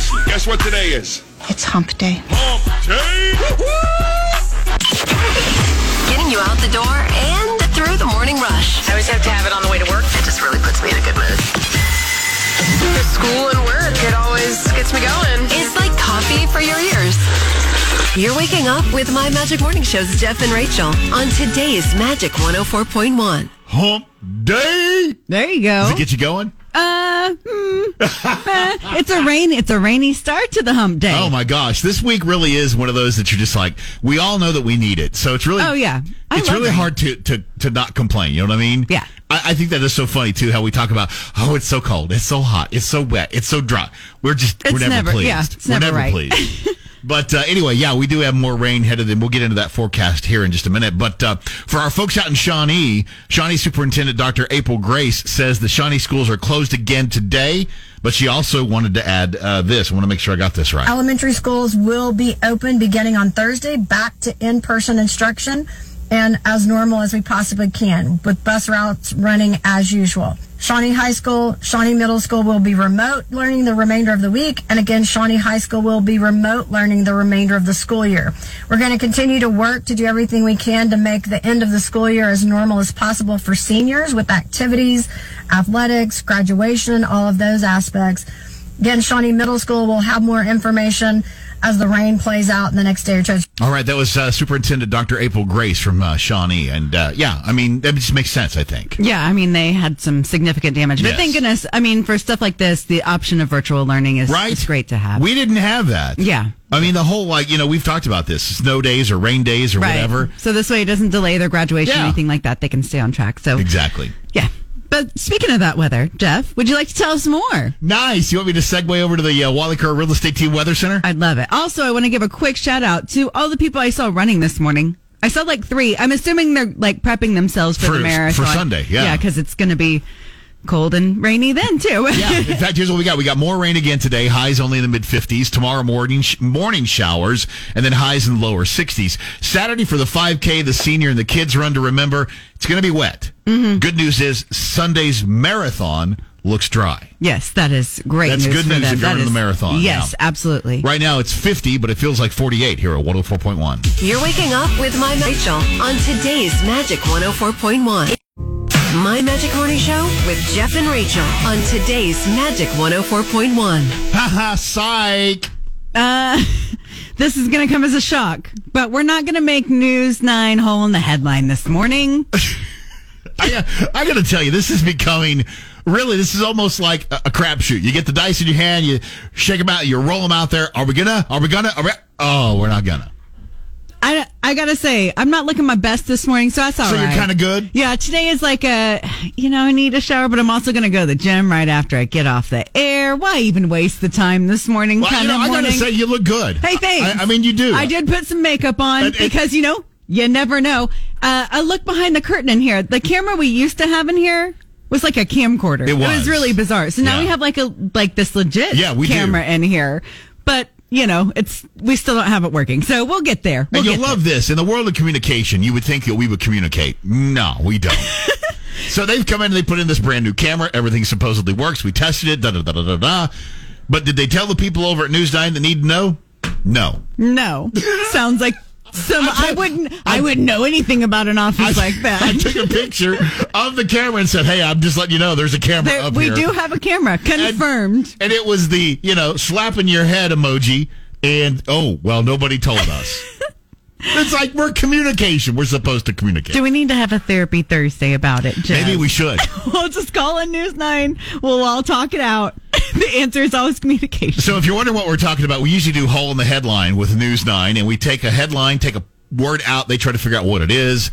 Leslie, guess what today is? It's hump day. Hump day! Getting you out the door and through the morning rush. I always have to have it on the way to work. It just really puts me in a good mood. The school and work, it always gets me going. It's like coffee for your ears. You're waking up with My Magic Morning Show's Jeff and Rachel on today's Magic 104.1. Hump day. There you go. Does it get you going? Uh, hmm. Uh, it's a rain. It's a rainy start to the hump day. Oh my gosh, this week really is one of those that you're just like, we all know that we need it. So it's really, Oh, yeah. I it's really rain. hard to, to to not complain. You know what I mean? Yeah. I, I think that is so funny too. How we talk about, oh, it's so cold, it's so hot, it's so wet, it's so dry. We're just we're It's never, never- pleased. yeah, it's we're never right. pleased. But uh, anyway, yeah, we do have more rain headed, and we'll get into that forecast here in just a minute. But uh, for our folks out in Shawnee, Shawnee Superintendent Dr. April Grace says the Shawnee schools are closed again today. But she also wanted to add uh, this. I want to make sure I got this right. Elementary schools will be open beginning on Thursday, back to in person instruction and as normal as we possibly can, with bus routes running as usual. Shawnee High School, Shawnee Middle School will be remote learning the remainder of the week, and again, Shawnee High School will be remote learning the remainder of the school year. We're going to continue to work to do everything we can to make the end of the school year as normal as possible for seniors with activities, athletics, graduation, all of those aspects. Again, Shawnee Middle School will have more information as the rain plays out in the next day or two. All right, that was uh, Superintendent Dr. April Grace from uh, Shawnee, and uh, yeah, I mean that just makes sense. I think. Yeah, I mean they had some significant damage, but Yes. thank goodness. I mean, for stuff like this, the option of virtual learning is Right, is great to have. We didn't have that. Yeah. I mean the whole like you know we've talked about this snow days or rain days or right. whatever. So this way, it doesn't delay their graduation Yeah. or anything like that. They can stay on track. So Exactly. yeah. But speaking of that weather, Jeff, would you like to tell us more? Nice. You want me to segue over to the uh, Wally Kerr Real Estate Team Weather Center? I'd love it. Also, I want to give a quick shout out to all the people I saw running this morning. I saw like three. I'm assuming they're like prepping themselves for, For- the marathon for Sunday, yeah. yeah, because it's going to be cold and rainy then too. yeah. In fact, here's what we got. We got more rain again today. Highs only in the mid 50s. Tomorrow morning sh- morning showers, and then highs in the lower 60s. Saturday for the 5K, the senior and the kids run to remember. It's going to be wet. Mm-hmm. Good news is Sunday's marathon looks dry. yes, that is great. That's news good for news them. if you're That running the marathon Yes, now. absolutely. Right now it's 50, but it feels like 48 here at 104.1. You're waking up with My Rachel on today's Magic 104.1. My Magic Morning Show with Jeff and Rachel on today's Magic 104.1. Haha, psych. Uh, this is going to come as a shock, but we're not going to make News 9 hole in the headline this morning. I, I got to tell you, this is becoming really. This is almost like a, a crapshoot. You get the dice in your hand, you shake them out, you roll them out there. Are we gonna? Are we gonna? Are we, oh, we're not gonna. I, I got to say, I'm not looking my best this morning, so that's all so right. you're kind of good. Yeah, today is like a, you know, I need a shower, but I'm also to go to the gym right after I get off the air. Why even waste the time this morning? Well, kind you know, I gotta say, you look good. Hey, thanks. I, I mean, you do. I did put some makeup on it- because, you know, you never know. Uh, I look behind the curtain in here. The camera we used to have in here was like a camcorder. It was. really bizarre. So now Yeah. we have like a like this legit Yeah, we do. camera in here. But, you know, it's we still don't have it working. So we'll get there. We'll and you'll love this. In the world of communication, you would think that we would communicate. No, we don't. so they've come in and they put in this brand new camera. Everything supposedly works. We tested it. Da da da da da da. But did they tell the people over at News Nine that need to know? No. No. Sounds like some I wouldn't I, wouldn't know anything about an office like that. I took a picture of the camera and said, "Hey, I'm just letting you know there's a camera There- up we here." do have a camera confirmed. and it was the you know slapping your head emoji. And oh well, nobody told us. It's like we're communication. We're supposed to communicate. Do we need to have a therapy Thursday about it? Jeff? Maybe we should. We'll just call in News 9. We'll all talk it out. the answer is always communication. So if you're wondering what we're talking about, we usually do hole in the headline with News Nine, and we take a headline, take a word out, they try to figure out what it is.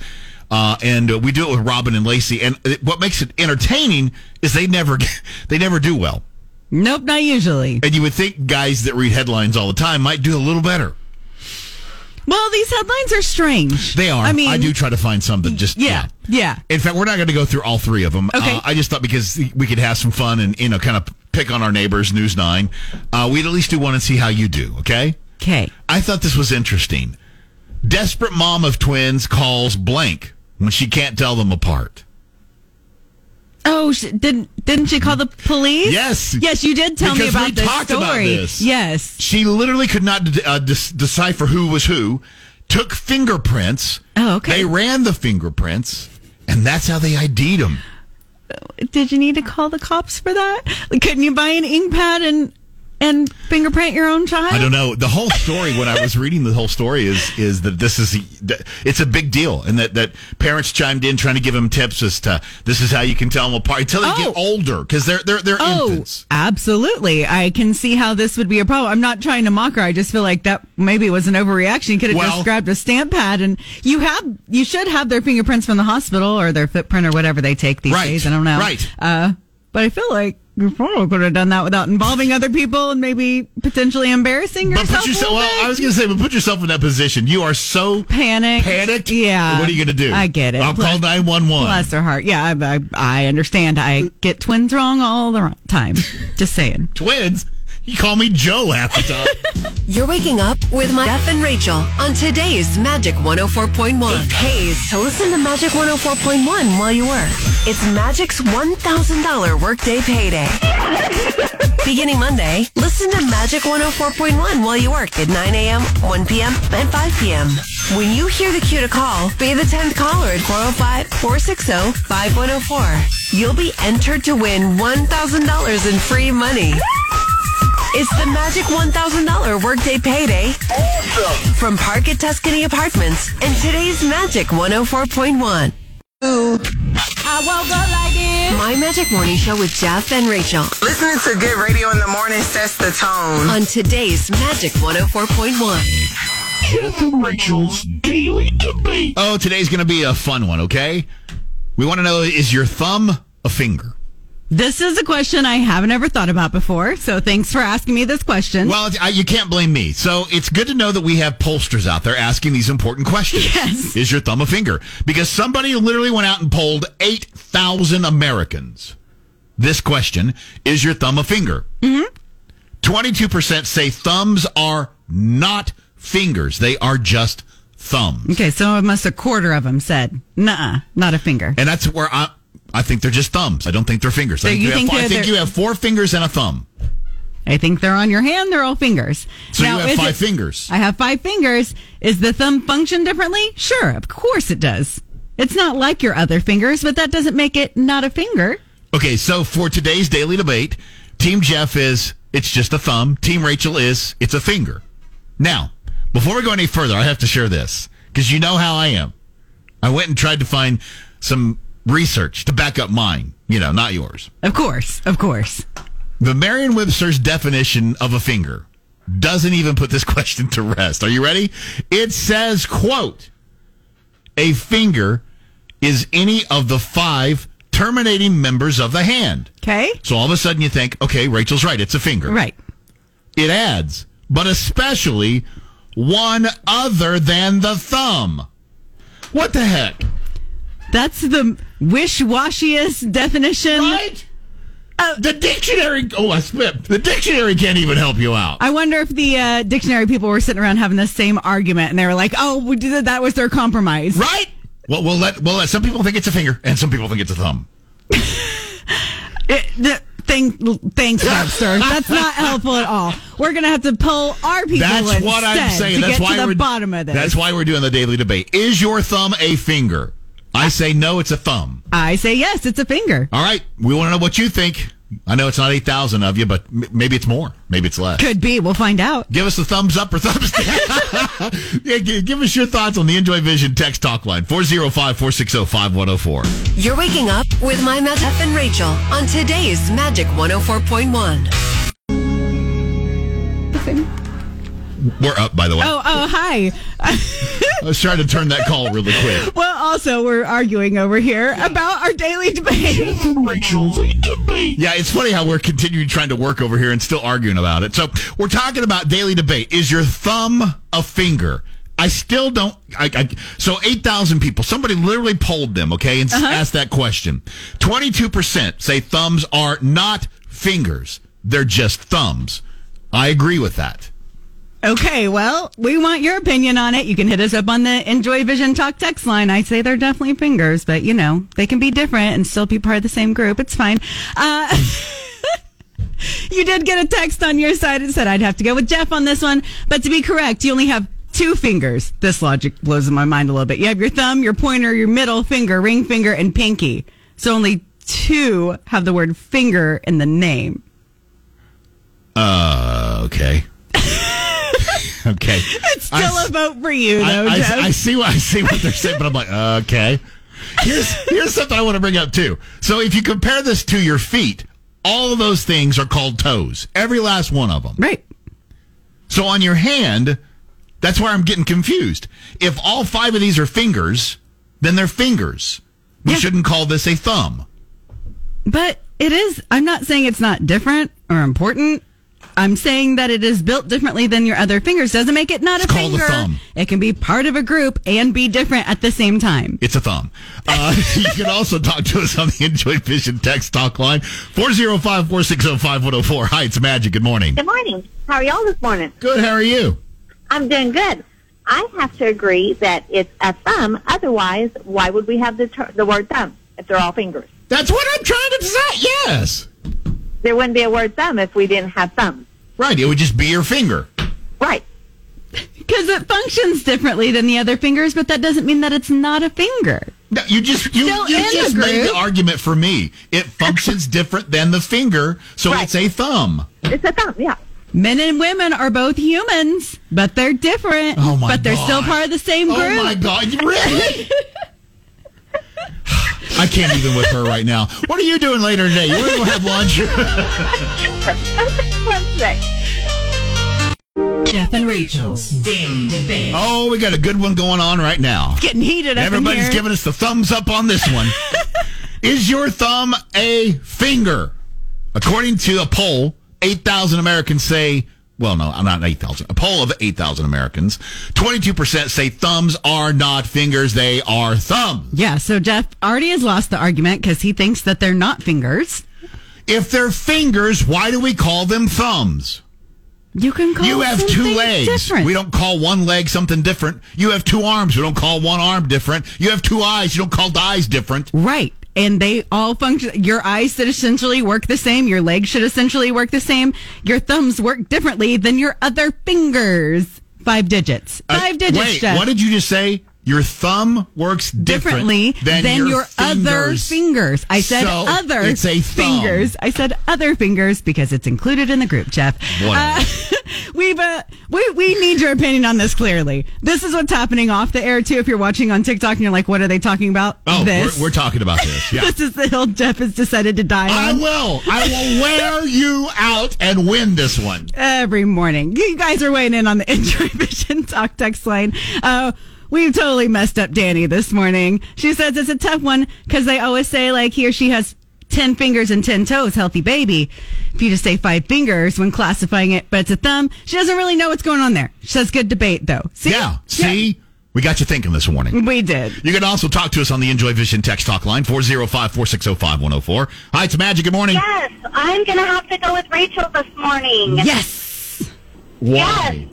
Uh, and uh, we do it with Robin and Lacey. And it, what makes it entertaining is they never they never do well. Nope, not usually. And you would think guys that read headlines all the time might do a little better. Well, these headlines are strange. They are. I mean, I do try to find some that just Yeah, yeah. In fact, we're not going to go through all three of them. Okay. Uh, I just thought because we could have some fun and you know kind of pick on our neighbors, News Nine. Uh, we'd at least do one and see how you do. Okay. Okay. I thought this was interesting. Desperate mom of twins calls blank when she can't tell them apart. Oh, sh- didn't didn't she call the police? Yes. yes, you did tell me about we this talked story. about this. Yes. She literally could not uh, dis- decipher who was who. Took fingerprints. Oh, okay. They ran the fingerprints, and that's how they ID'd them. Did you need to call the cops for that? Like, couldn't you buy an ink pad and and fingerprint your own child? I don't know. The whole story, when I was reading the whole story, is is that this is it's a big deal, and that that parents chimed in trying to give them tips as to this is how you can tell them apart until they get Oh. older because they're they're they're Oh, infants. absolutely. I can see how this would be a problem. I'm not trying to mock her. I just feel like that maybe was an overreaction. You could have Well- just grabbed a stamp pad and you have, you should have their fingerprints from the hospital or their footprint or whatever they take these Right, days. I don't know. right. Uh, but I feel like you probably could have done that without involving other people and maybe potentially embarrassing yourself. But put yourself. Well. I was going to say, but put yourself in that position. You are so Panicked. Panicked. Yeah. What are you going to do? I get it. I'll Bless- call nine one one. Bless her heart. Yeah, I, I, I understand. I get twins wrong all the time. Just saying. Twins. You call me Joe half the time. You're waking up with my Jeff and Rachel on today's Magic 104.1. It pays to listen to Magic 104.1 while you work. It's Magic's $1,000 workday payday. Beginning Monday, listen to Magic 104.1 while you work at 9 a.m., 1 p.m., and 5 p.m. When you hear the cue to call, be the 10th caller at 405-460-5104. You'll be entered to win $1,000 in free money. It's the magic $1,000 workday payday Awesome. from Park at Tuscany Apartments and today's Magic 104.1. Ooh. I woke up like this. My Magic Morning Show with Jeff and Rachel Listening to good radio in the morning sets the tone. on today's Magic 104.1. Jeff and Rachel's Daily Debate. oh, today's going to be a fun one. Okay. We want to know: is your thumb a finger? This is a question I haven't ever thought about before. So thanks for asking me this question. Well, I, you can't blame me. So it's good to know that we have pollsters out there asking these important questions. Yes. Is your thumb a finger? Because somebody literally went out and polled 8,000 Americans. This question Is your thumb a finger? Mm-hmm. 22% say thumbs are not fingers, they are just thumbs. okay, so almost a quarter of them said, "Nah, not a finger." And that's where I. I think they're just thumbs. I don't think they're fingers. I So think, you think have, I think you have four fingers and a thumb. I think they're on your hand. They're all fingers. So you have five it- fingers. I have five fingers. Is the thumb function differently? Sure, of course it does. It's not like your other fingers, but that doesn't make it not a finger. Okay, so for today's daily debate, Team Jeff is it's just a thumb. Team Rachel is it's a finger. Now, before we go any further, I have to share this because you know how I am. I went and tried to find some research to back up mine, you know, not yours. Of course, of course. The Merriam-Webster's definition of a finger doesn't even put this question to rest. Are you ready? It says, quote, a finger is any of the five terminating members of the hand. Okay, So all of a sudden you think, okay, Rachel's right. It's a finger. right. It adds, but especially one other than the thumb. What the heck? That's the wish-washiest definition. Right? the dictionary. Oh, I spit. The dictionary can't even help you out. I wonder if the uh, dictionary people were sitting around having the same argument, and they were like, "Oh, that was their compromise." Right? Well, we'll let. Well, let, some people think it's a finger, and some people think it's a thumb. It, the, thank, thanks, Webster. That's not helpful at all. We're gonna have to pull our people. That's what I'm saying. To That's get why to the we're bottom of this. That's why we're doing the daily debate. Is your thumb a finger? I say no. It's a thumb. I say yes. It's a finger. All right. We want to know what you think. I know it's not eight thousand of you, but m- maybe it's more. Maybe it's less. Could be. We'll find out. Give us a thumbs up or thumbs down. yeah, gi- give us your thoughts on the Enjoy Vision text talk line 405 460 5104. You're waking up with my Magic Jeff and Rachel on today's Magic 104.1. We're up, by the way. Oh, oh, hi. I was trying to turn that call really quick. well, also, we're arguing over here about our daily debate. Rachel's Debate. Yeah, it's funny how we're continuing trying to work over here and still arguing about it. So we're talking about daily debate. Is your thumb a finger? I still don't. I, I, so eight thousand people. Somebody literally polled them, okay, and s asked that question. Twenty-two percent say thumbs are not fingers; they're just thumbs. I agree with that. Okay, well, we want your opinion on it. You can hit us up on the Enjoy Vision Talk text line. I say they're definitely fingers, but you know, they can be different and still be part of the same group. It's fine. Uh, you did get a text on your side and said I'd have to go with Jeff on this one, but to be correct, you only have two fingers. This logic blows in my mind a little bit. You have your thumb, your pointer, your middle finger, ring finger, and pinky. So only two have the word finger in the name. Uh, okay. okay. It's still I- a vote for you, I, though, I- Jeff. I see what I see what they're saying, but I'm like, okay. Here's here's something I want to bring up too. So if you compare this to your feet, all of those things are called toes. Every last one of them. right. So on your hand, that's where I'm getting confused. If all five of these are fingers, then they're fingers. We Yeah. shouldn't call this a thumb. But it is, I'm not saying it's not different or important. I'm saying that it is built differently than your other fingers. Doesn't make it not It's a called a finger. thumb. It can be part of a group and be different at the same time. It's a thumb. Uh, you can also talk to us on the Enjoy Vision text talk line 405 460 5104. Hi, it's Magic. Good morning. Good morning. How are y'all this morning? Good. How are you? I'm doing good. I have to agree that it's a thumb. Otherwise, why would we have the ter- the word thumb if they're all fingers? That's what I'm trying to say. Yes. There wouldn't be a word thumb if we didn't have thumbs. Right. It would just be your finger. Right. Because it functions differently than the other fingers, but that doesn't mean that it's not a finger. No, you just you, Still you just the made the argument for me. It functions different than the finger, so Right. it's a thumb. It's a thumb, yeah. Men and women are both humans, but they're different. Oh my But they're still part of the same group. Oh my god! Really? I can't even with her right now. What are you doing later today? You want to go have lunch? Wednesday. Jeff and Rachel's Daily Debate. oh, we got a good one going on right now. Getting heated up in Everybody's here. giving us the thumbs up on this one. Is your thumb a finger? According to a poll, 8,000 Americans say, well, no, I'm not 8,000. A poll of 8,000 Americans, 22% say thumbs are not fingers, they are thumbs. Yeah, so Jeff already has lost the argument because he thinks that they're not fingers. If they're fingers, why do we call them thumbs? You can call You have two legs. Different. We don't call one leg something different. You have two arms. We don't call one arm different. You have two eyes. You don't call the eyes different. Right. And they all function. Your eyes should essentially work the same. Your legs should essentially work the same. Your thumbs work differently than your other fingers. Five digits. Uh, Five digits, Wait, Jeff. what did you just say? Your thumb works differently different than, your, your, other fingers. fingers. I said So, other it's a thumb. fingers. I said other fingers because it's included in the group, Jeff. Uh, we've uh, we we need your opinion on this clearly. This is what's happening off the air too. If you're watching on TikTok and you're like, what are they talking about? Oh, this. we're, we're talking about this. Yeah. this is the hill Jeff has decided to die I on will. I will wear you out and win this one. every morning. You guys are weighing in on the Enjoy Vision Talk text line. Uh, we've totally messed up Danny this morning. She says it's a tough one because they always say like he or she has 10 fingers and 10 toes, healthy baby. If you just say five fingers when classifying it, but it's a thumb, she doesn't really know what's going on there. She says good debate though. See? Yeah. See? We got you thinking this morning. We did. You can also talk to us on the Enjoy Vision text talk line, 405 460 5104. Hi, it's Magic. Good morning. Yes, I'm going to have to go with Rachel this morning. Yes. Why?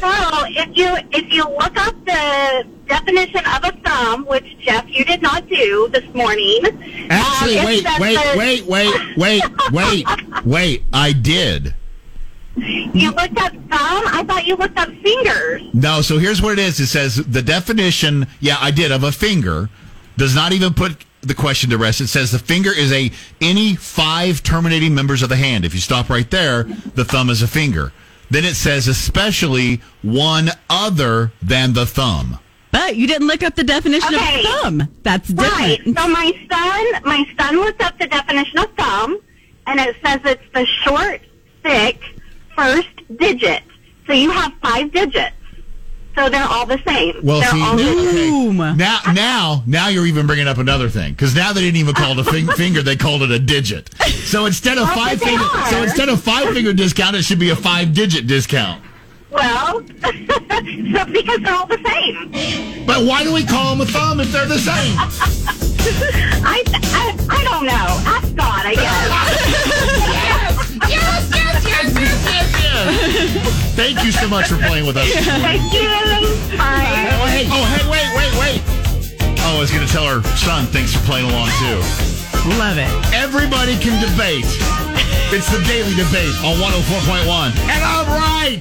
so if you if you look up the definition of a thumb, which Jeff you did not do this morning, Actually, um, it wait, says wait, wait, wait, wait, wait, wait. I did. You looked up thumb. I thought you looked up fingers. No, so here's what it is. It says the definition, yeah, I did, of a finger does not even put the question to rest. It says the finger is a any five terminating members of the hand. If you stop right there, the thumb is a finger. Then it says especially one other than the thumb. But you didn't look up the definition Okay. of thumb. That's different. Right. different. So my son, my son looked up the definition of thumb, and it says it's the short, thick first digit. So you have five digits. So they're all the same. Well, they're see, all okay. now, now, now you're even bringing up another thing because now they didn't even call it a fing- finger; they called it a digit. So instead of five finger, are. so instead of five finger discount, it should be a five digit discount. Well, so because they're all the same. But why do we call them a thumb if they're the same? I, I, I don't know. Ask God, I guess. Yes, yes, yes, yes, yes, yes. Thank you so much for playing with us. Thank you. Bye. Oh, hey, oh, hey, wait, wait, wait. Oh, I was going to tell her son thanks for playing along, too. Love it. Everybody can debate. It's the daily debate on 104.1. And I'm right.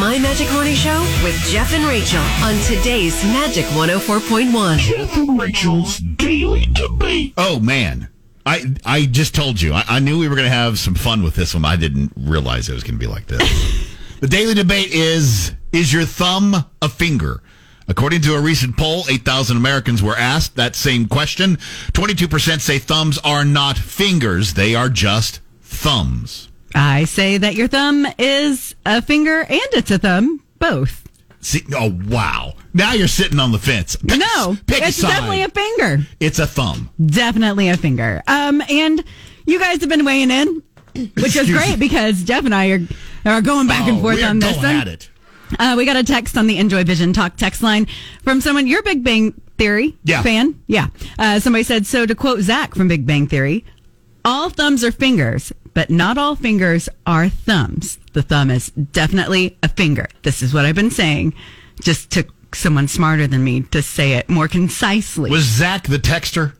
My Magic Morning Show with Jeff and Rachel on today's Magic 104.1. Jeff and Rachel's Daily Debate. Oh, man. I, I just told you. I, I knew we were going to have some fun with this one. I didn't realize it was going to be like this. the daily debate is Is your thumb a finger? According to a recent poll, 8,000 Americans were asked that same question. 22% say thumbs are not fingers, they are just thumbs. I say that your thumb is a finger and it's a thumb, both. See, oh, wow. Now you're sitting on the fence. Pick, No, pick it's side. definitely a finger. It's a thumb. Definitely a finger. Um, and you guys have been weighing in, which is great me. because Jeff and I are, are going back and Oh, forth we are on this one. at it. Uh, we got a text on the Enjoy Vision Talk text line from someone, your Big Bang Theory Yeah. fan. Yeah. Uh, somebody said, so to quote Zack from Big Bang Theory, all thumbs are fingers, but not all fingers are thumbs. The thumb is definitely a finger. This is what I've been saying. Just took someone smarter than me to say it more concisely. Was Zack the texter?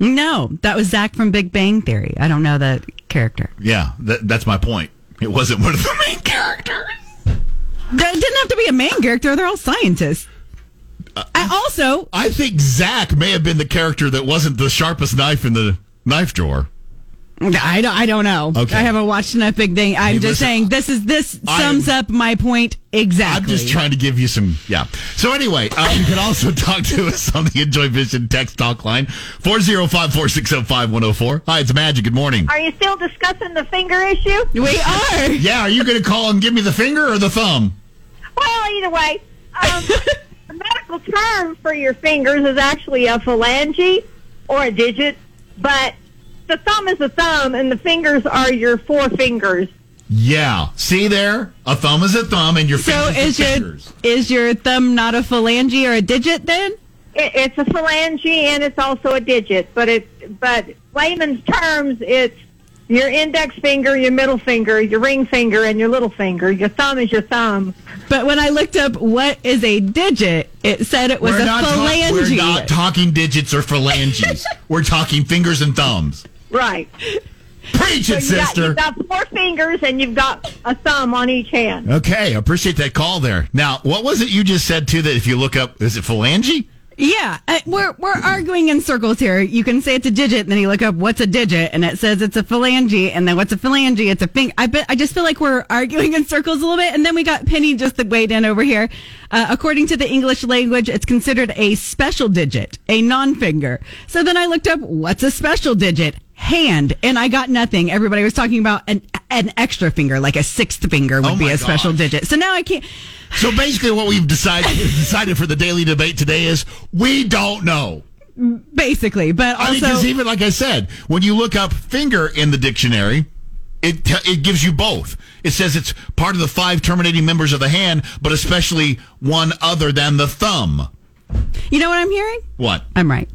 no, that was Zack from Big Bang Theory. I don't know the character. Yeah, that, that's my point. It wasn't one of the main characters. That didn't have to be a main character. They're all scientists. Uh, I also, I think Zack may have been the character that wasn't the sharpest knife in the knife drawer. I don't, I don't know. Okay. I haven't watched enough Big thing. I'm Hey, just listen, saying this is this I sums am- up my point exactly. I'm just trying to give you some, yeah. So anyway, uh, you can also talk to us on the Enjoy Vision text talk line, 405-460-5104. Hi, it's Magic. Good morning. Are you still discussing the finger issue? We are. Yeah, are you going to call and give me the finger or the thumb? Well, either way, um, the medical term for your fingers is actually a phalange or a digit, but the thumb is a thumb, and the fingers are your four fingers. Yeah. See there? A thumb is a thumb and your So fingers is are your fingers. is your thumb not a phalange or a digit then? It, it's a phalange and it's also a digit, but it but layman's terms, it's your index finger, your middle finger, your ring finger, and your little finger. Your thumb is your thumb. But when I looked up what is a digit, it said it was We're a not, talk- phalange. we're not talking digits or phalanges. we're talking fingers and thumbs. Right. Preach it, So you got, sister. you've got four fingers and you've got a thumb on each hand. Okay, I appreciate that call there. Now, what was it you just said too? That if you look up, is it phalange? Yeah, uh, we're we're arguing in circles here. You can say it's a digit, and then you look up what's a digit, and it says it's a phalange, and then what's a phalange? It's a finger. I bet I just feel like we're arguing in circles a little bit, and then we got Penny just weighed in over here. Uh, according to the English language, it's considered a special digit, a non-finger. So then I looked up what's a special digit. Hand and I got nothing. Everybody was talking about an an extra finger, like a sixth finger would Oh be a special digit. So now I can't. So basically, what we've decided decided for the daily debate today is we don't know. Basically, but I mean, also because even like I said, when you look up finger in the dictionary, it it gives you both. It says it's part of the five terminating members of the hand, but especially one other than the thumb. you know what I'm hearing? What? I'm right.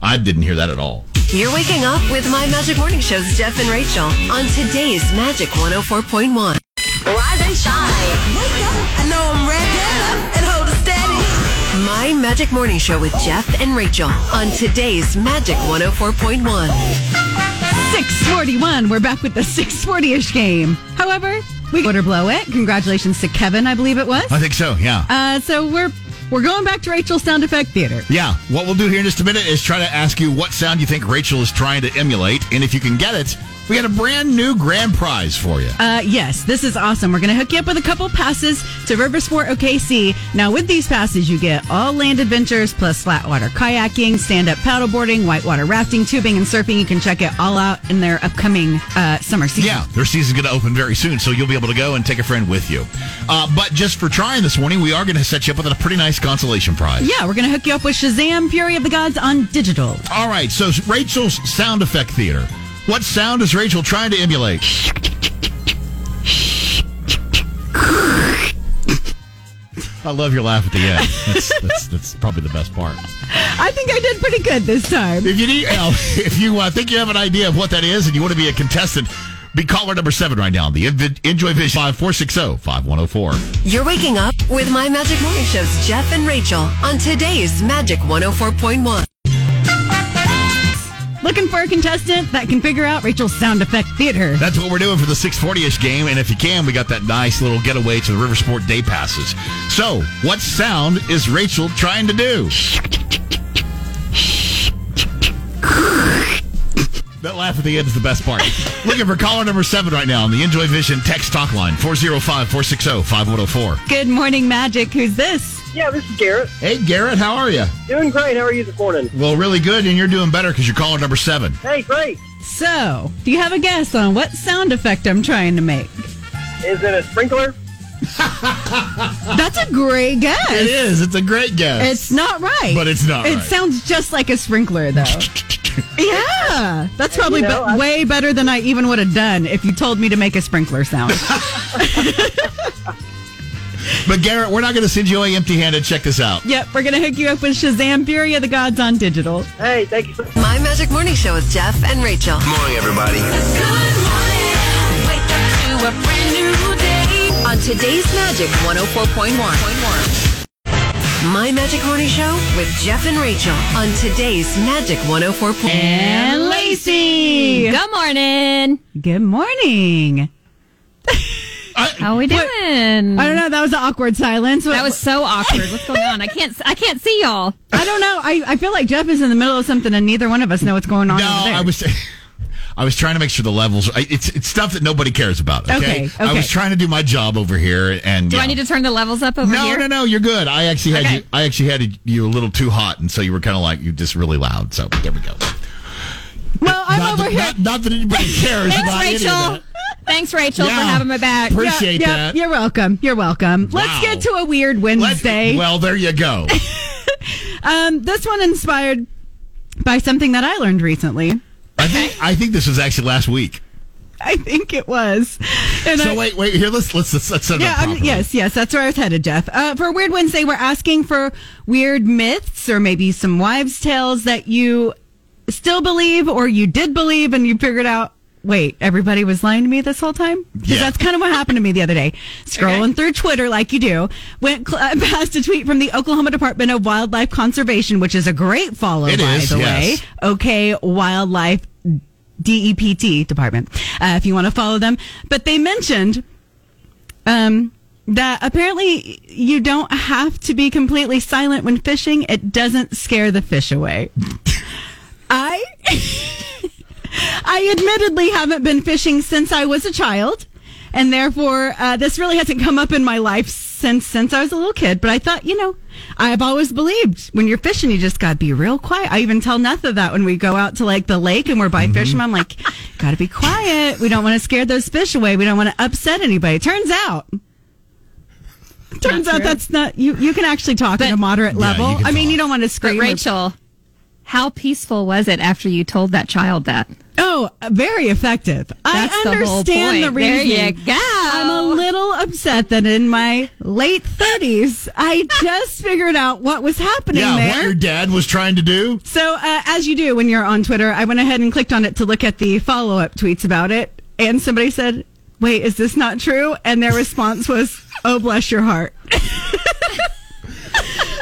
I didn't hear that at all. You're waking up with My Magic Morning Show's Jeff and Rachel on today's Magic 104.1. Rise and shine. Wake up. I know I'm ready. And hold it steady. My Magic Morning Show with Jeff and Rachel on today's Magic 104.1. 641. We're back with the 640-ish game. However, we got to blow it. Congratulations to Kevin, I believe it was. I think so. Yeah. Uh, so we're we're going back to Rachel's sound effect theater. Yeah, what we'll do here in just a minute is try to ask you what sound you think Rachel is trying to emulate, and if you can get it, we got a brand new grand prize for you. Uh, yes, this is awesome. We're going to hook you up with a couple passes to River Sport OKC. Now, with these passes, you get all land adventures plus flat water kayaking, stand up paddleboarding, whitewater rafting, tubing, and surfing. You can check it all out in their upcoming uh, summer season. Yeah, their season's going to open very soon, so you'll be able to go and take a friend with you. Uh, but just for trying this morning, we are going to set you up with a pretty nice consolation prize. Yeah, we're going to hook you up with Shazam Fury of the Gods on digital. All right, so Rachel's sound effect theater. What sound is Rachel trying to emulate? I love your laugh at the end. That's, that's, that's probably the best part. I think I did pretty good this time. If you need, well, if you uh, think you have an idea of what that is and you want to be a contestant, be caller number seven right now. The Enjoy Vision five four six zero five one zero four. You're waking up with My Magic Morning Show's Jeff and Rachel on today's Magic 104.1. Looking for a contestant that can figure out Rachel's sound effect theater. That's what we're doing for the 640-ish game, and if you can, we got that nice little getaway to the River Sport Day Passes. So, what sound is Rachel trying to do? That laugh at the end is the best part. Looking for caller number seven right now on the Enjoy Vision text talk line 405-460-5104. Good morning, Magic. Who's this? Yeah, this is Garrett. Hey, Garrett, how are you? Doing great. How are you this morning? Well, really good, and you're doing better because you're caller number seven. Hey, great. So, do you have a guess on what sound effect I'm trying to make? Is it a sprinkler? That's a great guess. It is. It's a great guess. It's not right. But it's not It right. sounds just like a sprinkler, though. yeah. That's probably You know, be- I- way better than I even would have done if you told me to make a sprinkler sound. But Garrett, we're not going to send you away empty-handed. Check this out. yep, we're going to hook you up with Shazam Fury of the Gods on digital. Hey, thank you so My Magic Morning Show with Jeff and Rachel. Good morning, everybody. On today's Magic 104.1. My Magic Morning Show with Jeff and Rachel on today's Magic 104.1. And Lacey. Good morning. Good morning. How are we doing? I don't know. That was an awkward silence. That was so awkward. What's going on? I can't. I can't see y'all. I don't know. I, I feel like Jeff is in the middle of something and neither one of us know what's going on. No, over there. I was. I was trying to make sure the levels. I- It's it's stuff that nobody cares about. Okay, Okay, I was trying to do my job over here, and Do yeah. I need to turn the levels up over No, here? no, no. No. You're good. I actually had Okay. you. I actually had you a little too hot, and so you were kind of like you just really loud. So there we go. Well, I'm not, over that, here. not, not that anybody cares Thanks, about any of Rachel. Thanks, Rachel, Yeah. for having my back. Appreciate yeah, that. You're welcome. You're welcome. Let's get to a weird Let's- Wednesday. well, there you go. um, this one inspired by something that I learned recently. I think I think this was actually last week. I think it was. And So I- wait, wait. Here, let's let's let's, let's set it Yeah, up I'm, yes, yes, that's where I was headed, Jeff. Uh, for a Weird Wednesday, we're asking for weird myths or maybe some wives' tales that you still believe or you did believe and you figured out, wait, everybody was lying to me this whole time? Because Yeah. that's kind of what happened to me the other day. Scrolling through Twitter like you do, went cl- past a tweet from the Oklahoma Department of Wildlife Conservation, which is a great follow, It by is, the yes. way. Okay, Wildlife DEPT department, uh, if you want to follow them. But they mentioned um, that apparently you don't have to be completely silent when fishing. It doesn't scare the fish away. I, I admittedly haven't been fishing since I was a child. And therefore, uh, this really hasn't come up in my life since since I was a little kid. But I thought, you know, I've always believed when you're fishing, you just gotta be real quiet. I even tell Netha that when we go out to like the lake and we're by fishing, I'm like, gotta be quiet. We don't want to scare those fish away. We don't want to upset anybody. Turns out, turns out true. that's not you. You can actually talk at a moderate Yeah, level. you can I mean, you don't want to But scream. or- Rachel, how peaceful was it after you told that child that? Oh, very effective. That's I the whole understand the reason. There you go. I'm a little upset that in my late 30s, I just figured out what was happening Yeah, there. what your dad was trying to do. So, uh, as you do when you're on Twitter, I went ahead and clicked on it to look at the follow up tweets about it. And somebody said, Wait, is this not true? And their response was, Oh, bless your heart. but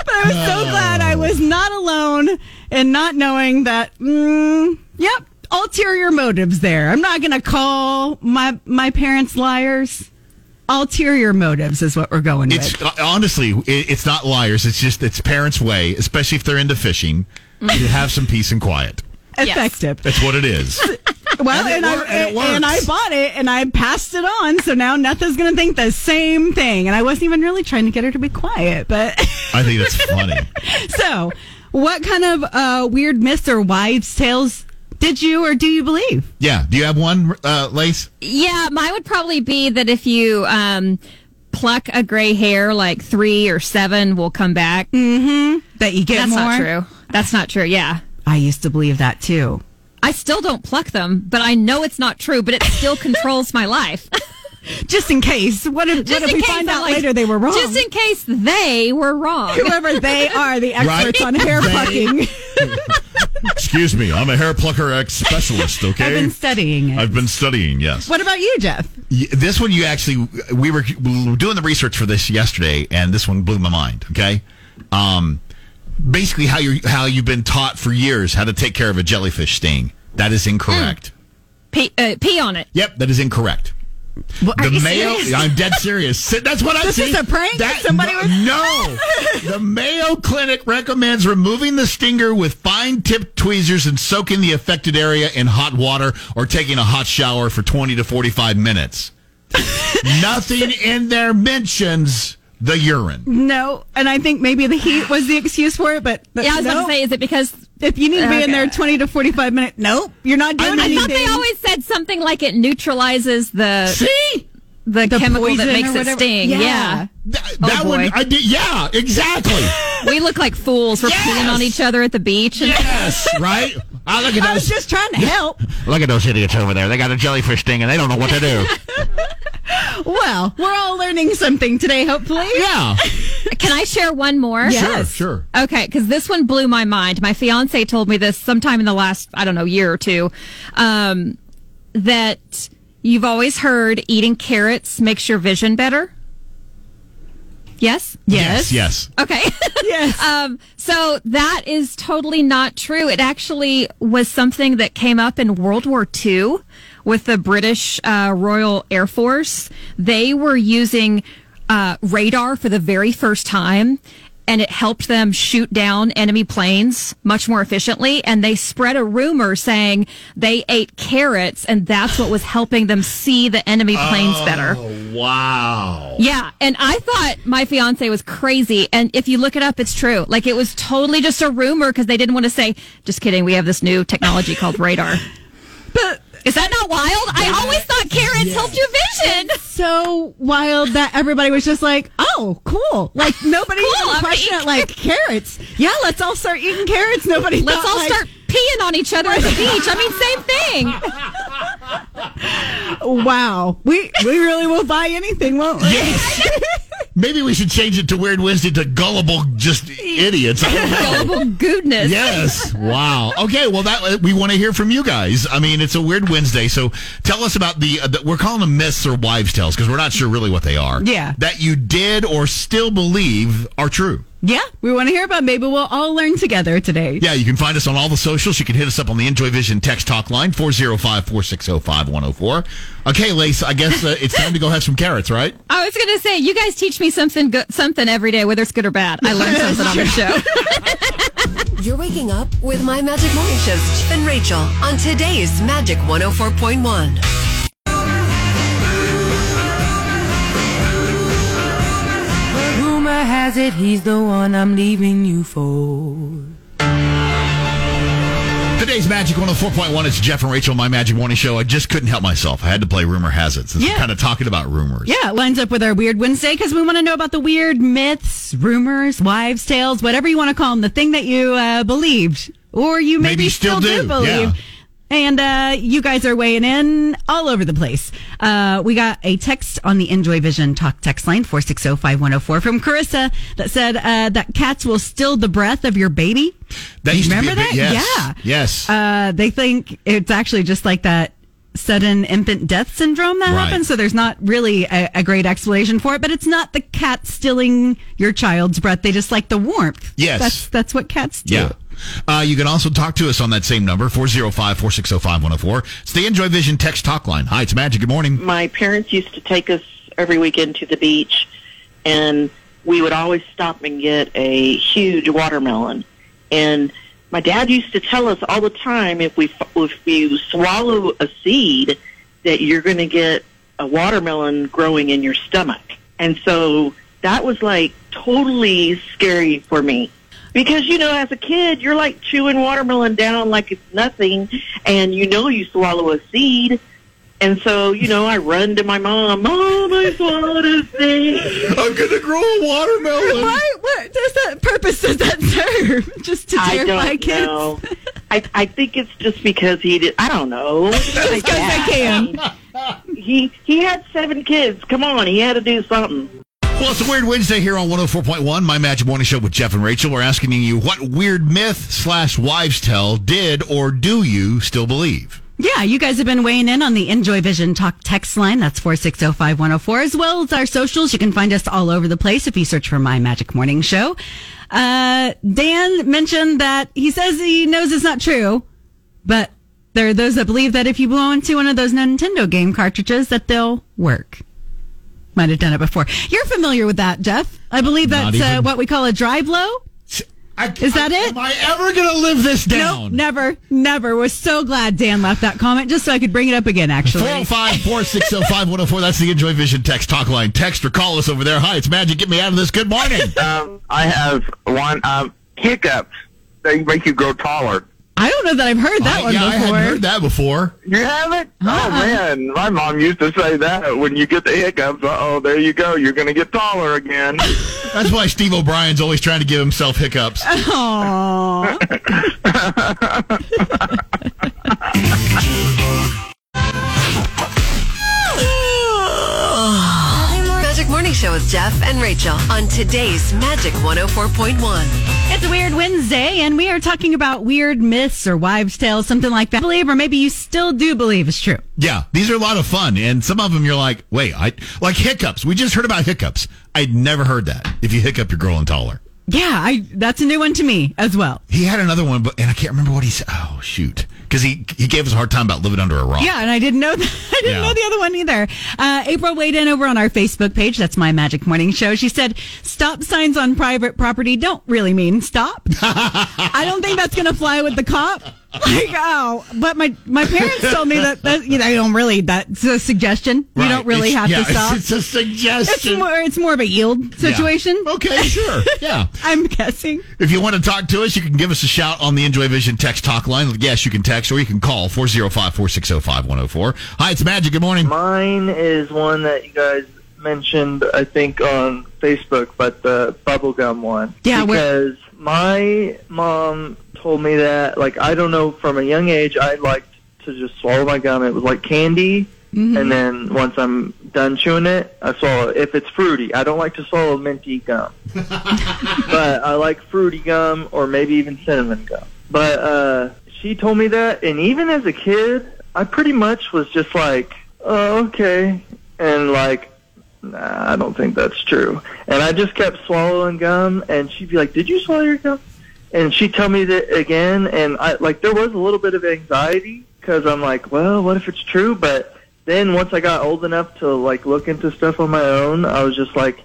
I was so glad I was not alone in not knowing that, mm, yep, ulterior motives there. I'm not going to call my, my parents liars. Ulterior motives is what we're going It's with. uh, honestly, it, it's not liars. It's just it's parents' way, especially if they're into fishing, Mm. to have some peace and quiet. Effective. That's what it is. Well, And and, it I and it and, I bought it and I passed it on, so now Netha's gonna think the same thing. And I wasn't even really trying to get her to be quiet, but I think that's funny. so what kind of uh, weird myths or wives' tales did you or do you believe? Yeah. Do you have one, uh, Lace? Yeah, mine would probably be that if you um, pluck a gray hair, like three or seven will come back. That you get That's more? That's not true. That's not true. Yeah. I used to believe that too. I still don't pluck them, but I know it's not true, but it still controls my life. Just in case. What if, Just what if we find out like- later they were wrong? Just in case they were wrong. Whoever they are, the experts Right. on hair They- plucking. Excuse me, I'm a hair plucker ex specialist. Okay, I've been studying it. I've been studying. Yes. What about you, Jeff? This one, you actually, we were, doing the research for this yesterday, and this one blew my mind. Okay, um, basically how you how you've been taught for years how to take care of a jellyfish sting. That is incorrect. Pee, uh, pee on it. Yep, that is incorrect. What, the Mayo, serious? I'm dead serious. That's what I This see. is a prank? That, Somebody no, was- no. the Mayo Clinic recommends removing the stinger with fine tipped tweezers and soaking the affected area in hot water or taking a hot shower for 20 to 45 minutes. Nothing in there mentions the urine. No, and I think maybe the heat was the excuse for it, but, but Yeah, I was about no. to say, is it because if you need to be in there 20 to 45 minutes, nope, you're not doing I anything. I thought they always said something like it neutralizes the See? the, The chemical that makes it sting. Yeah. Yeah. Th- Oh, that one, boy. I did. Yeah, exactly. We look like fools. We're Yes. peeing on each other at the beach. And yes, right? Ah, look at those. I was just trying to help. Look at those idiots over there. They got a jellyfish sting and they don't know what to do. Well, we're all learning something today, hopefully. yeah. Can I share one more? Yes. Sure, sure. Okay, because this one blew my mind. My fiance told me this sometime in the last, I don't know, year or two, um, that you've always heard eating carrots makes your vision better. Yes? Yes, yes. Okay. Yes. um, so that is totally not true. It actually was something that came up in World War II with the British uh, Royal Air Force. They were using uh, radar for the very first time. And it helped them shoot down enemy planes much more efficiently. And they spread a rumor saying they ate carrots, and that's what was helping them see the enemy planes oh, better. Oh, wow. Yeah, and I thought my fiance was crazy. And if you look it up, it's true. Like it was totally just a rumor because they didn't want to say, "Just kidding, we have this new technology called radar." But Is that not wild? I always thought carrots helped your vision. so wild that everybody was just like, oh, cool. Like, nobody Cool, even questioned it. Like, carrots. Yeah, let's all start eating carrots. Nobody Let's thought, all like, start peeing on each other at the beach. I mean, same thing. Wow. We, we really will buy anything, won't we? Yes. Maybe we should change it to Weird Wednesday to gullible just idiots. Gullible goodness. Yes. Wow. Okay. Well, that we want to hear from you guys. I mean, it's a weird Wednesday, so tell us about the. Uh, the we're calling them myths or wives' tales because we're not sure really what they are. Yeah. That you did or still believe are true. Yeah, we want to hear about. Maybe we'll all learn together today. Yeah, you can find us on all the socials. You can hit us up on the Enjoy Vision text talk line 405-460-5104. Okay, Lace, I guess uh, it's time to go have some carrots, right? I was gonna say, you guys teach me something good, something every day, whether it's good or bad. I learn something on the show. You're waking up with My Magic Morning Show's Jeff and Rachel on today's Magic 104.1. Rumor has it he's the one I'm leaving you for. Today's Magic 104.1. It's Jeff and Rachel, my Magic Morning Show. I just couldn't help myself. I had to play Rumor Has It since Yeah. we're kind of talking about rumors. Yeah, it lines up with our Weird Wednesday because we want to know about the weird myths, rumors, wives' tales, whatever you want to call them, the thing that you uh, believed or you maybe, Maybe still do, do, believe. yeah. And uh, you guys are weighing in all over the place. Uh, we got a text on the Enjoy Vision Talk text line, 460-5104 from Carissa that said uh, that cats will still the breath of your baby. That used Remember to that? yes. Yeah. Yes. Uh, they think it's actually just like that sudden infant death syndrome that Right. happens. So there's not really a, a great explanation for it, but it's not the cat stealing your child's breath. They just like the warmth. Yes. That's, that's what cats do. Yeah. Uh, you can also talk to us on that same number, 405-460-5104. It's the Enjoy Vision text talk line. Hi, it's Magic. Good morning. my parents used to take us every weekend to the beach, and we would always stop and get a huge watermelon. And my dad used to tell us all the time if we if you swallow a seed, that you're going to get a watermelon growing in your stomach. And so that was like totally scary for me. Because, you know, as a kid, you're like chewing watermelon down like it's nothing, and you know you swallow a seed. And so, you know, I run to my mom, Mom, I swallowed a seed. I'm going to grow a watermelon. Why? What does that purpose does that serve? Just to I terrify don't kids? know. I, I think it's just because he did. I don't know. Just 'cause I can. He he had seven kids. Come on, he had to do something. Well, it's a Weird Wednesday here on 104.1, My Magic Morning Show with Jeff and Rachel. We're asking you what weird myth slash wives tell did or do you still believe? Yeah, you guys have been weighing in on the Enjoy Vision Talk text line. That's 4605104, as well as our socials. You can find us all over the place if you search for My Magic Morning Show. Uh, Dan mentioned that he says he knows it's not true, but there are those that believe that if you blow into one of those Nintendo game cartridges, that they'll work. Might have done it before. You're familiar with that, Jeff. I believe Not that's uh, what we call a dry blow. Is that it? Am I ever going to live this down? Nope, never, never. Was so glad Dan left that comment just so I could bring it up again, actually. 405 460 5104. That's the Enjoy Vision text talk line. Text or call us over there. Hi, it's Magic. Get me out of this. Good morning. Um, I have one um, hiccups. They make you grow taller. I don't know that I've heard that I- one yeah, I before. hadn't heard that before. You haven't? Oh Uh-uh. man, my mom used to say that when you get the hiccups. Uh oh, there you go. You're going to get taller again. That's why Steve O'Brien's always trying to give himself hiccups. Aww. with Jeff and Rachel on today's Magic 104.1. It's a Weird Wednesday, and we are talking about weird myths or wives' tales, something like that. Believe, or maybe you still do believe is true. Yeah, these are a lot of fun, and some of them you're like, wait, I like hiccups. We just heard about hiccups. I'd never heard that. If you hiccup, you're growing taller. Yeah, I that's a new one to me as well. He had another one, but and I can't remember what he said. Oh shoot, because he he gave us a hard time about living under a rock. Yeah, and I didn't know that. I didn't Yeah. know the other one either. Uh, April weighed in over on our Facebook page. That's my Magic Morning Show. She said, "Stop signs on private property don't really mean stop." I don't think that's going to fly with the cop. Like, oh, but my my parents told me that, that you know, you don't really. That's a suggestion. You don't really It's- have yeah, to stop. It's, it's a suggestion. It's more. It's more of a yield situation. Okay, sure. Yeah. I'm guessing. If you want to talk to us, you can give us a shout on the Enjoy Vision text talk line. Yes, you can text or you can call 405 460 5104. Hi, it's Magic. Good morning. Mine is one that you guys mentioned, I think, on Facebook, but the bubblegum one. Yeah, we're- because my mom told me that, like, I don't know, from a young age, I liked to just swallow my gum. It was like candy, and then once I'm done chewing it, I swallow it. If it's fruity, I don't like to swallow minty gum, but I like fruity gum or maybe even cinnamon gum. But uh, she told me that, and even as a kid, I pretty much was just like, oh, okay. And like, nah, I don't think that's true. And I just kept swallowing gum, and she'd be like, did you swallow your gum? And she told me that again, and I like there was a little bit of anxiety because I'm like, well, what if it's true? But then once I got old enough to like look into stuff on my own, I was just like,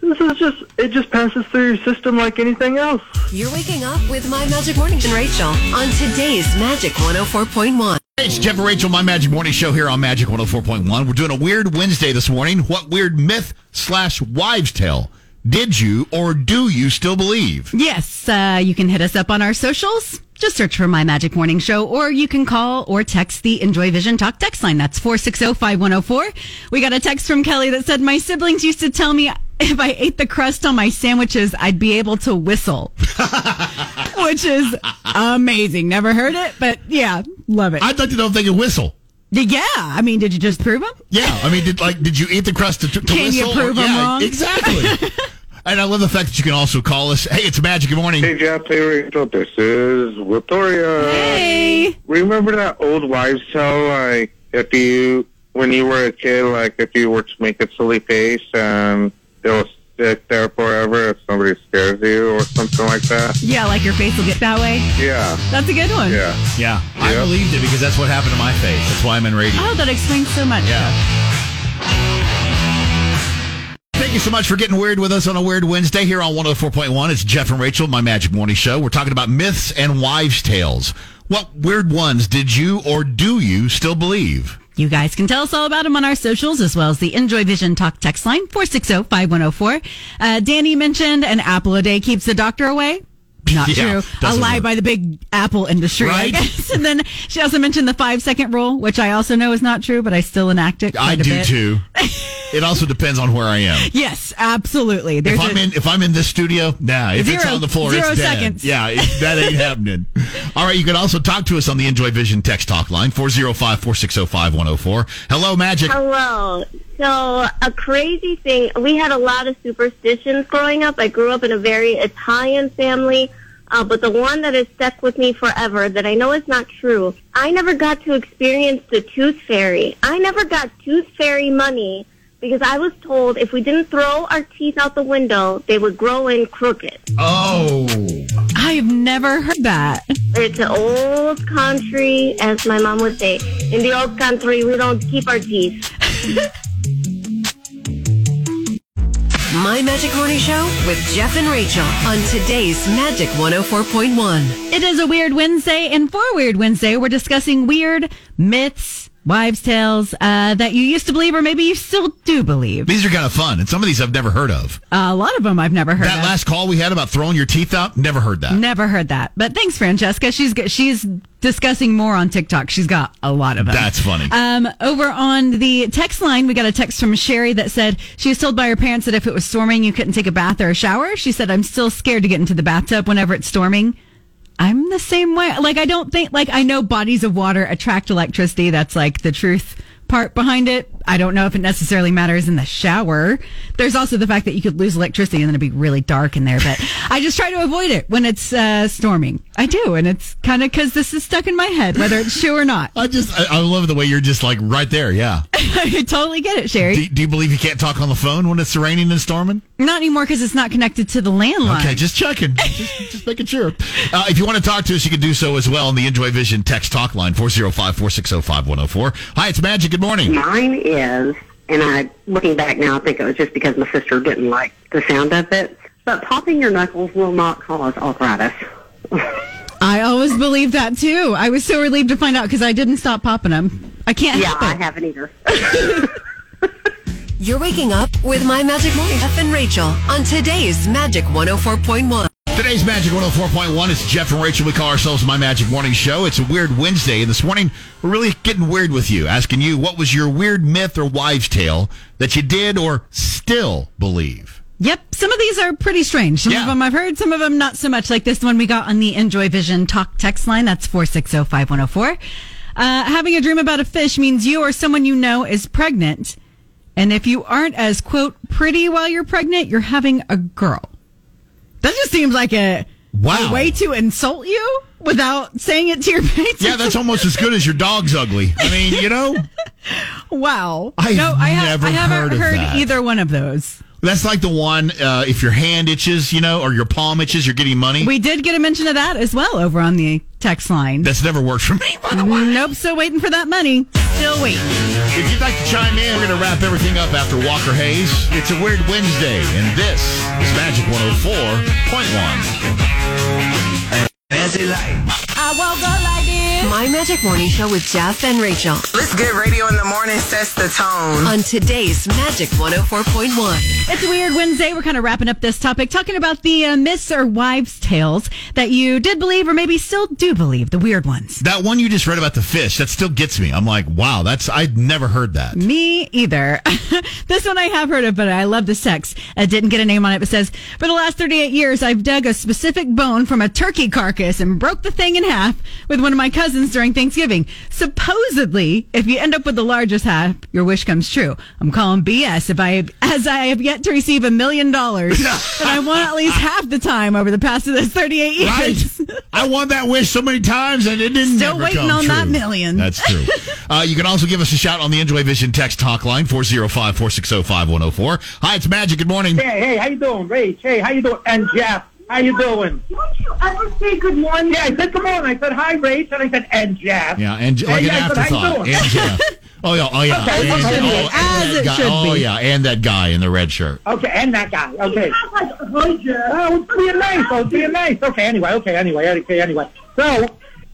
this is just it just passes through your system like anything else. You're waking up with My Magic Morning and Rachel on today's Magic 104.1. Hey, it's Jeff and Rachel, my Magic Morning Show here on Magic 104.1. We're doing a weird Wednesday this morning. What weird myth slash wives tale did you or do you still believe? Yes, uh, you can hit us up on our socials. Just search for My Magic Morning Show, or you can call or text the Enjoy Vision Talk text line. That's 460-5104. We got a text from Kelly that said, my siblings used to tell me if I ate the crust on my sandwiches, I'd be able to whistle. Which is amazing. Never heard it, but yeah, love it. I'd like to know if they can whistle. Yeah, I mean, did you just prove them? Yeah, I mean, did like did you eat the crust to, to Can you whistle? prove 'em yeah, wrong? Exactly. and I love the fact that you can also call us. Hey, it's Magic. Good morning. Hey, Jeff. Hey, Rachel. This is Victoria. Hey. Remember that old wives' tale? Like, if you, when you were a kid, like, if you were to make a silly face and it'll sit there forever if somebody scares you or something like that? Yeah, like your face will get that way. Yeah. That's a good one. Yeah. Yeah, I believed it because that's what happened to my face. That's why I'm in radio. Oh, that explains so much. Yeah. Thank you so much for getting weird with us on a Weird Wednesday here on 104.1. It's Jeff and Rachel, my Magic Morning Show. We're talking about myths and wives' tales. What weird ones did you or do you still believe? You guys can tell us all about them on our socials as well as the Enjoy Vision Talk text line 460-5104. Uh, Danny mentioned an apple a day keeps the doctor away. Not Yeah, true. A lie work. by the big Apple industry, I guess. And then she also mentioned the five second rule, which I also know is not true, but I still enact it. I do bit. too. It also depends on where I am. Yes, absolutely. There's if I'm a- in if I'm in this studio, nah. If it's on the floor, zero it's dead. seconds. Yeah, it, that ain't happening. All right, you can also talk to us on the Enjoy Vision text talk line 405-460-5104. Hello, Magic. Hello. So, a crazy thing, we had a lot of superstitions growing up. I grew up in a very Italian family, uh, but the one that has stuck with me forever that I know is not true, I never got to experience the tooth fairy. I never got tooth fairy money because I was told if we didn't throw our teeth out the window, they would grow in crooked. Oh. I've never heard that. It's an old country, as my mom would say. In the old country, we don't keep our teeth. My Magic Morning Show with Jeff and Rachel on today's Magic 104.1. It is a Weird Wednesday, and for Weird Wednesday, we're discussing weird myths, wives' tales uh, that you used to believe, or maybe you still do believe. These are kind of fun, and some of these I've never heard of. a lot of them I've never heard That of. last call we had about throwing your teeth out, never heard that. Never heard that. But thanks, Francesca. She's she's discussing more on TikTok. She's got a lot of them. That's funny. Um, over on the text line, we got a text from Sherry that said she was told by her parents that if it was storming, you couldn't take a bath or a shower. She said, "I'm still scared to get into the bathtub whenever it's storming." I'm the same way. Like I don't think like I know bodies of water attract electricity. That's like the truth part behind it. I don't know if it necessarily matters in the shower. There's also the fact that you could lose electricity and then it'd be really dark in there. But I just try to avoid it when it's uh, storming. I do, and it's kind of because this is stuck in my head, whether it's true or not. I just I, I love the way you're just like right there. Yeah. I totally get it, Sherry. Do, do you believe you can't talk on the phone when it's raining and storming? Not anymore because it's not connected to the landline. Okay, just checking. just, just making sure. Uh, if you want to talk to us, you can do so as well on the Enjoy Vision text talk line 405 460 5104. Hi, it's Magic. Good morning. Mine is, and I looking back now, I think it was just because my sister didn't like the sound of it. But popping your knuckles will not cause arthritis. I always believed that too. I was so relieved to find out because I didn't stop popping them. I can't yeah, help I haven't either. You're waking up with My Magic Morning. Jeff and Rachel on today's Magic 104.1. Today's Magic 104.1 is Jeff and Rachel. We call ourselves My Magic Morning Show. It's a weird Wednesday, and this morning we're really getting weird with you, asking you what was your weird myth or wives' tale that you did or still believe. Yep, some of these are pretty strange. Some of them I've heard, some of them not so much. Like this one we got on the Enjoy Vision Talk text line. That's 460-5104. Uh, having a dream about a fish means you or someone you know is pregnant. And if you aren't as, quote, pretty while you're pregnant, you're having a girl. That just seems like a, Wow. a way to insult you without saying it to your face. Yeah, that's almost as good as your dog's ugly. I mean, you know, wow. I've no, I, ha- never I haven't heard heard either one of those. That's like the one uh, if your hand itches, you know, or your palm itches, you're getting money. We did get a mention of that as well over on the text line. That's never worked for me. Nope, still waiting for that money. Still waiting. If you'd like to chime in, we're going to wrap everything up after Walker Hayes. It's a weird Wednesday, and this is Magic 104.1. I woke up like this. My Magic Morning Show with Jeff and Rachel. This good radio in the morning sets the tone. On today's Magic 104.1. It's a weird Wednesday. We're kind of wrapping up this topic, talking about the uh, myths or wives' tales that you did believe or maybe still do believe, the weird ones. That one you just read about the fish, that still gets me. I'm like, wow, that's I'd never heard that. Me either. this one I have heard of, but I love the sex. It didn't get a name on it, but says, for the last 38 years, I've dug a specific bone from a turkey carcass and broke the thing in half with one of my cousins during Thanksgiving. Supposedly, if you end up with the largest half, your wish comes true. I'm calling BS if I, as I have yet to receive a million dollars, and I won at least half the time over the past of this 38 years. Right? I won that wish so many times and it didn't Still never waiting come on that million. That's true. uh, you can also give us a shout on the Enjoy Vision text talk line 405 460 5104. Hi, it's Magic. Good morning. Hey, hey, how you doing, Rach? Hey, how you doing? And Jeff, how you doing? Don't you ever say good morning? Yeah, I said good morning. I said hi, Rach, and I said and Jeff. Yeah, and Hey, like an yeah, I said, how you afterthought. doing? And Jeff. Oh yeah, oh yeah. Okay, and, okay. oh, As and it guy. should oh be. Oh yeah, and that guy in the red shirt. Okay, and that guy. Okay. Oh, it's being nice. Oh, it's being nice. Okay, anyway, okay, anyway, okay, anyway. So,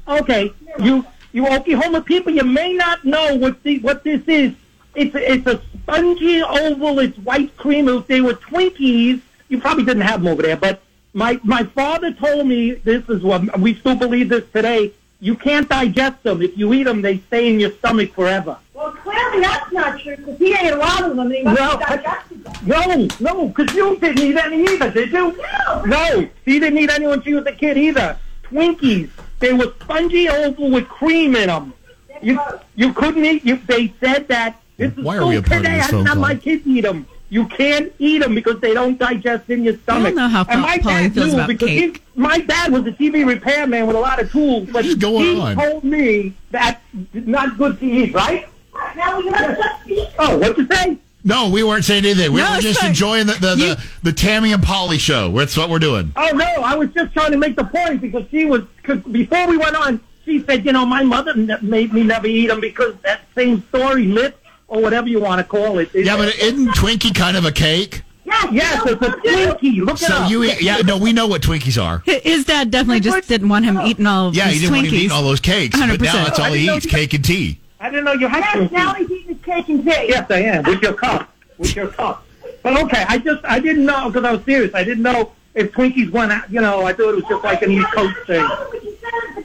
okay, you you Oklahoma people, you may not know what the what this is. It's a, it's a spongy oval. It's white cream. If they were Twinkies, you probably didn't have them over there. But my my father told me this is what we still believe this today. you can't digest them. If you eat them, they stay in your stomach forever. Well, clearly that's not true because he ate a lot of them and he must No, have digested them. No, no, because you didn't eat any either, did you? No. No, she didn't eat any when she was a kid either. Twinkies, they were spongy oval with cream in them. You you couldn't eat. You they said that this is Why are we a school part of today. this I phone have call? my kids eat them. You can't eat them because they don't digest in your stomach. I don't know how and my Polly dad feels knew about because cake. He, my dad was a TV repairman with a lot of tools, but is going he on? told me that it's not good to eat, right? Now you have just eat. Oh, what'd you say? No, we weren't saying anything. We No, were just fine. enjoying the the, You- the the Tammy and Polly show. That's what we're doing. Oh no, I was just trying to make the point because she was cause before we went on. She said, you know, my mother ne- made me never eat them because that same story, myth, or whatever you want to call it. Yeah, but isn't Twinkie kind of a cake? Yes, yes, it's a Twinkie. Look it So up. you eat, yeah, no, we know what Twinkies are. Hi- His dad definitely just didn't want him eating all of Yeah, he these didn't want him to Twinkies. eat all those cakes, but 100%. now that's all he eats: you- cake and tea. I didn't know you had Yes, Twinkies. now he's eating his cake and tea. Yes, I am with your cup. With your cup. But okay, I just I didn't know because I was serious. I didn't know if Twinkies went out. You know, I thought it was just like an East Coast thing.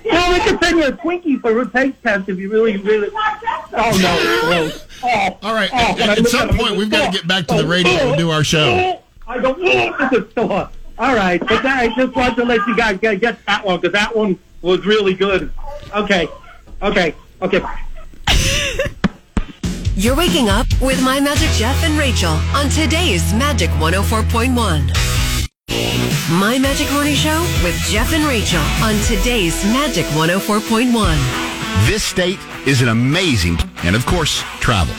Well, we can send you a Twinkie for a taste test if you really, really. Oh no, gross. Oh, All right, oh, at, when at some point, we've got oh, to get back to the oh, radio and oh, do our show. oh, I go oh, at the store. All right, but that, I just wanted to let you guys get, get that one because that one was really good. Okay, okay, okay. You're waking up with My Magic Jeff and Rachel on today's Magic 104.1. My Magic Morning Show with Jeff and Rachel on today's Magic 104.1. This state is an amazing, and of course, travel.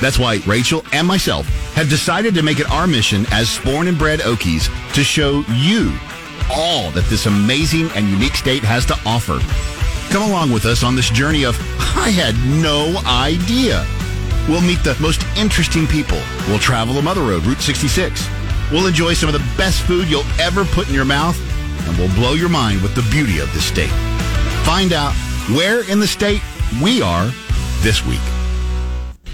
That's why Rachel and myself have decided to make it our mission as born and bred Okies to show you all that this amazing and unique state has to offer. Come along with us on this journey of I had no idea. We'll meet the most interesting people. We'll travel the Mother Road, Route 66. We'll enjoy some of the best food you'll ever put in your mouth, and we'll blow your mind with the beauty of the state. Find out where in the state we are this week.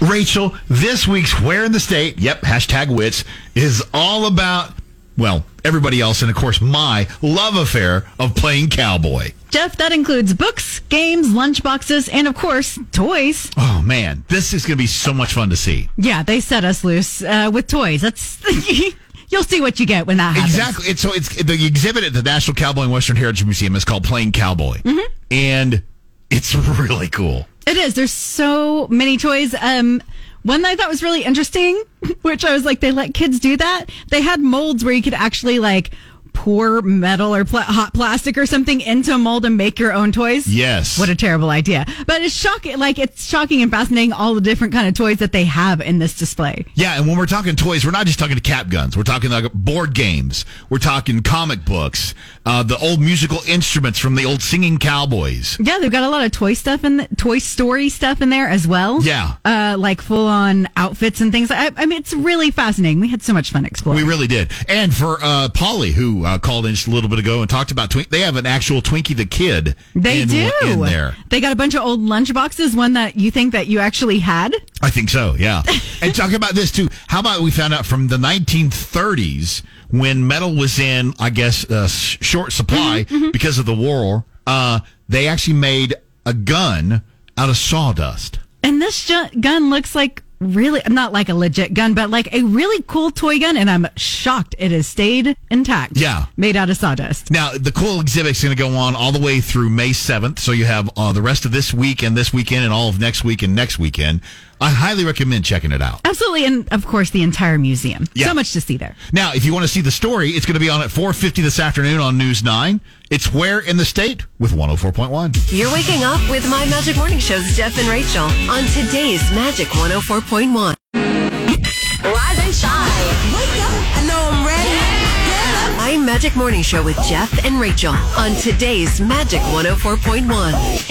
Rachel, this week's Where in the State, yep, hashtag wits, is all about, well, everybody else, and of course, my love affair of playing cowboy. Jeff, that includes books, games, lunchboxes, and of course, toys. Oh, man, this is going to be so much fun to see. Yeah, they set us loose uh, with toys. That's you'll see what you get when that happens. Exactly. It's so it's the exhibit at the National Cowboy and Western Heritage Museum is called Playing Cowboy, Mm-hmm. and it's really cool. It is. There's so many toys. Um, one that I thought was really interesting, which I was like, they let kids do that. They had molds where you could actually like pour metal or pla- hot plastic or something into a mold and make your own toys. Yes. What a terrible idea. But it's shocking. Like it's shocking and fascinating all the different kind of toys that they have in this display. Yeah, and when we're talking toys, we're not just talking to cap guns. We're talking like board games. We're talking comic books, uh, the old musical instruments from the old singing cowboys. Yeah, they've got a lot of toy stuff in the, Toy Story stuff in there as well. Yeah. Uh, like full on outfits and things. I, I mean, it's really fascinating. We had so much fun exploring. We really did. And for uh, Polly, who uh, called in just a little bit ago and talked about Twink, they have an actual Twinkie the Kid. They in, do. in there. They got a bunch of old lunch boxes. One that you think that you actually had. I think so, yeah. and talk about this too. How about we found out from the 1930s when metal was in, I guess, uh, short supply Mm-hmm, because of the war. Uh, they actually made a gun out of sawdust. And this ju- gun looks like really not like a legit gun, but like a really cool toy gun. And I'm shocked it has stayed intact. Yeah. made out of sawdust. Now, the cool exhibit's going to go on all the way through May 7th. So you have uh, the rest of this week and this weekend and all of next week and next weekend. I highly recommend checking it out. Absolutely, and of course the entire museum. Yeah. So much to see there. Now, if you want to see the story, it's going to be on at 4.50 this afternoon on News 9. It's Where in the State with 104.1. You're waking up with My Magic Morning Show's Jeff and Rachel on today's Magic 104.1. Rise and shine. Wake up. I know I'm ready. My Magic Morning Show with Jeff and Rachel on today's Magic 104.1.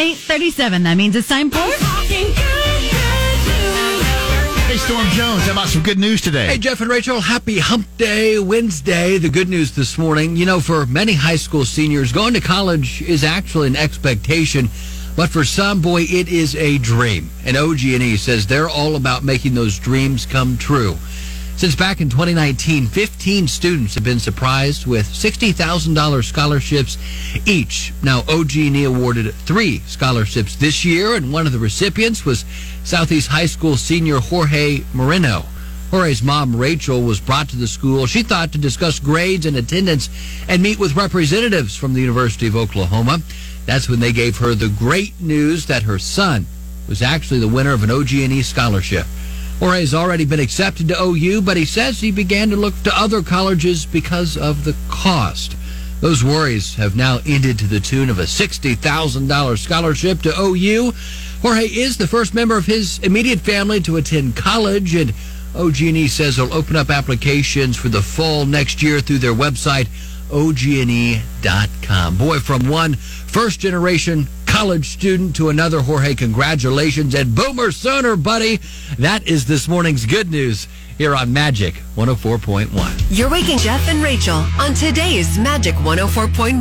837, that means it's time for... Storm Jones, about some good news today? Hey, Jeff and Rachel, happy hump day Wednesday. The good news this morning, you know, for many high school seniors, going to college is actually an expectation, but for some, boy, it is a dream. And OG&E says they're all about making those dreams come true. Since back in 2019, 15 students have been surprised with $60,000 scholarships each. Now, OG&E awarded three scholarships this year, and one of the recipients was Southeast High School senior Jorge Moreno. Jorge's mom, Rachel, was brought to the school, she thought, to discuss grades and attendance and meet with representatives from the University of Oklahoma. That's when they gave her the great news that her son was actually the winner of an OG&E scholarship. Jorge has already been accepted to OU, but he says he began to look to other colleges because of the cost. Those worries have now ended to the tune of a $60,000 scholarship to OU. Jorge is the first member of his immediate family to attend college, and OG&E says they'll open up applications for the fall next year through their website, OG&E.com. Boy, from one first-generation college student to another, Jorge, congratulations. And Boomer Sooner, buddy. That is this morning's good news here on Magic 104.1. You're waking Jeff and Rachel on today's Magic 104.1.